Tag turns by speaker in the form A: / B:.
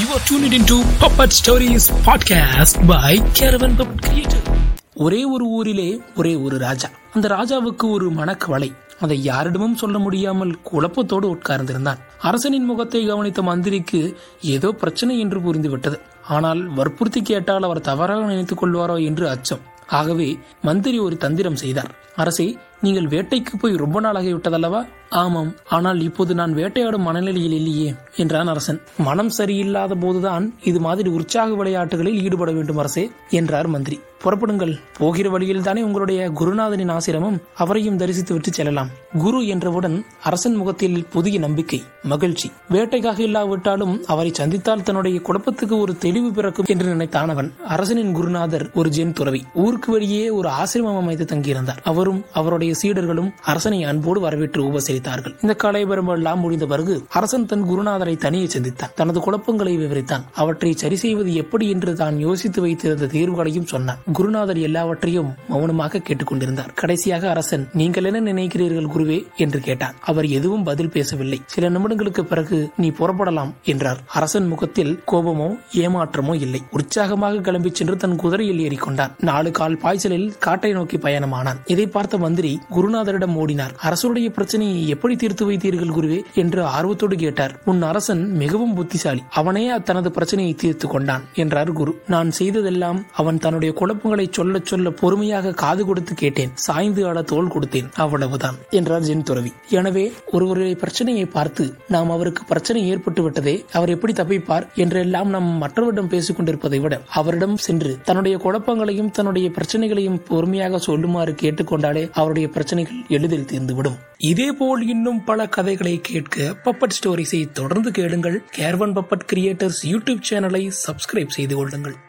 A: You are tuned into Puppet Stories podcast by Caravan Puppet Creator. ஒரே ஒரு ஊரிலே ஒரே ஒரு ராஜா. அந்த ராஜாவுக்கு ஒரு மனக்கவலை அதை யாரிடமும் சொல்ல முடியாமல் குழப்பத்தோடு உட்கார்ந்திருந்தான். அரசனின் முகத்தை கவனித்த மந்திரிக்கு ஏதோ பிரச்சனை என்று புரிந்துவிட்டது. ஆனால் வற்புறுத்தி கேட்டால் அவர் தவறாக நினைத்துக் கொள்வாரோ என்று அச்சம். ஆகவே மந்திரி ஒரு தந்திரம் செய்தார். அரசே நீங்கள் வேட்டைக்கு போய் ரொம்ப நாளாகிவிட்டதல்லவா? ஆமாம் ஆனால் இப்போது நான் வேட்டையாடும் மனநிலையில் இல்லையே என்றான் அரசன். மனம் சரியில்லாத போதுதான் இது மாதிரி உற்சாக விளையாட்டுகளில் ஈடுபட வேண்டும் அரசே என்றார் மந்திரி. புறப்படுங்கள். போகிற வழியில் தானே உங்களுடைய குருநாதனின் ஆசிரமம். அவரையும் தரிசித்து விட்டு செல்லலாம். குரு என்றவுடன் அரசன் முகத்தில் புதிய நம்பிக்கை மகிழ்ச்சி. வேட்டைக்காக இல்லாவிட்டாலும் அவரை சந்தித்தால் தன்னுடைய குழப்பத்துக்கு ஒரு தெளிவு பிறக்கும் என்று நினைத்தான் அவன். அரசனின் குருநாதர் ஒரு ஜென் துறவி. ஊருக்கு வெளியே ஒரு ஆசிரமம் அமைத்து தங்கியிருந்தார். அவரும் அவருடைய சீடர்களும் அரசனை அன்போடு வரவேற்று விவரித்தார்கள். இந்த கலைபரம் எல்லாம் முடிந்த பிறகு அரசன் தன் குருநாதரை தனியே சந்தித்தான். தனது குழப்பங்களை விவரித்தான். அவற்றை சரி செய்வது எப்படி என்று தான் யோசித்து வைத்திருந்த தீர்வுகளையும் சொன்னான். குருநாதர் எல்லாவற்றையும் மௌனமாக கேட்டுக்கொண்டிருந்தார். கடைசியாக அரசன் நீங்கள் என்ன நினைக்கிறீர்கள் குருவே? என்று கேட்டார் அவர் எதுவும் பதில் பேசவில்லை. சில நிமிடங்களுக்கு பிறகு நீ புறப்படலாம் என்றார். அரசன் முகத்தில் கோபமோ ஏமாற்றமோ இல்லை. உற்சாகமாக கிளம்பி சென்று தன் குதிரையில் ஏறிக்கொண்டான். நாலு கால் பாய்ச்சலில் காட்டை நோக்கி பயணமானான். இதை பார்த்த மந்திரி குருநாதரிடம் ஓடினார். அரசுடைய பிரச்சனையை எப்படி தீர்த்து வைத்தீர்கள் குருவே? என்று ஆர்வத்தோடு கேட்டார். உன் அரசன் மிகவும் புத்திசாலி. அவனே தனது பிரச்சனையை தீர்த்து கொண்டான் என்றார் குரு. நான் செய்ததெல்லாம் அவன் தன்னுடைய குழப்பங்களை சொல்ல சொல்ல பொறுமையாக காது கொடுத்து கேட்டேன். சாய்ந்து ஆட தோல் கொடுத்தேன். அவ்வளவுதான் என்றார் ஜென் துறவி. எனவே ஒருவருடைய பிரச்சனையை பார்த்து நாம் அவருக்கு பிரச்சனை ஏற்பட்டு விட்டதே அவர் எப்படி தப்பிப்பார் என்றெல்லாம் நாம் மற்றவரிடம் பேசிக் கொண்டிருப்பதை விட அவரிடம் சென்று தன்னுடைய குழப்பங்களையும் தன்னுடைய பிரச்சனைகளையும் பொறுமையாக சொல்லுமாறு கேட்டுக்கொண்டாலே அவருடைய பிரச்சனைகள் எளிதில் தீர்ந்துவிடும். இதேபோல் இன்னும் பல கதைகளை கேட்க பப்பட் ஸ்டோரிஸை தொடர்ந்து கேளுங்கள். கேர்வன் பப்பட் கிரியேட்டர்ஸ் யூடியூப் சேனலை சப்ஸ்கிரைப் செய்து கொள்ளுங்கள்.